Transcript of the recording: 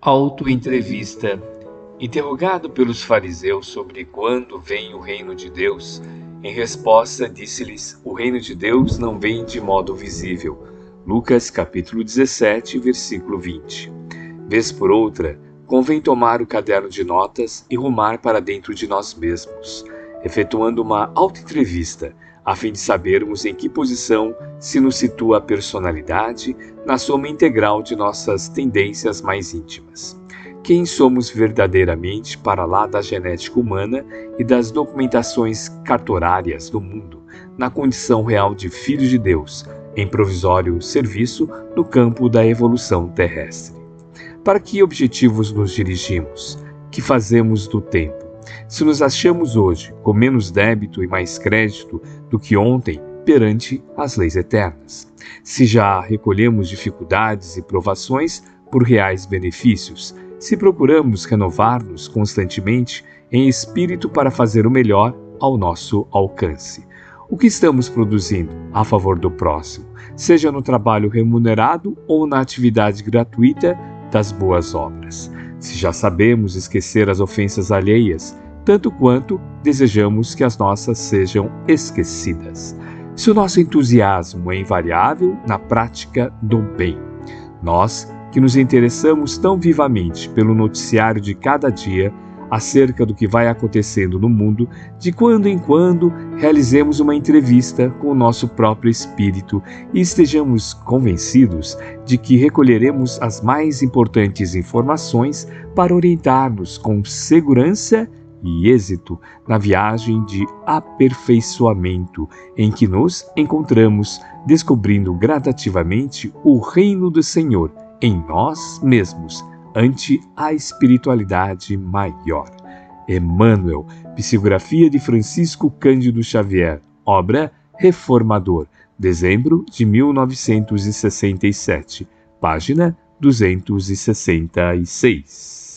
Autoentrevista. Interrogado pelos fariseus sobre quando vem o reino de Deus, em resposta disse-lhes: O reino de Deus não vem de modo visível. Lucas capítulo 17, versículo 20. Vez por outra, convém tomar o caderno de notas e rumar para dentro de nós mesmos, efetuando uma autoentrevista, a fim de sabermos em que posição se nos situa a personalidade na soma integral de nossas tendências mais íntimas. Quem somos verdadeiramente para lá da genética humana e das documentações cartorárias do mundo, na condição real de filhos de Deus, em provisório serviço no campo da evolução terrestre. Para que objetivos nos dirigimos? Que fazemos do tempo? Se nos achamos hoje com menos débito e mais crédito do que ontem perante as leis eternas, se já recolhemos dificuldades e provações por reais benefícios, se procuramos renovar-nos constantemente em espírito para fazer o melhor ao nosso alcance. O que estamos produzindo a favor do próximo, seja no trabalho remunerado ou na atividade gratuita das boas obras. Se já sabemos esquecer as ofensas alheias, tanto quanto desejamos que as nossas sejam esquecidas. Se o nosso entusiasmo é invariável na prática do bem, nós que nos interessamos tão vivamente pelo noticiário de cada dia, acerca do que vai acontecendo no mundo, de quando em quando realizemos uma entrevista com o nosso próprio espírito e estejamos convencidos de que recolheremos as mais importantes informações para orientar-nos com segurança e êxito na viagem de aperfeiçoamento em que nos encontramos, descobrindo gradativamente o reino do Senhor em nós mesmos ante a espiritualidade maior. Emmanuel, psicografia de Francisco Cândido Xavier, obra Reformador, dezembro de 1967, página 266.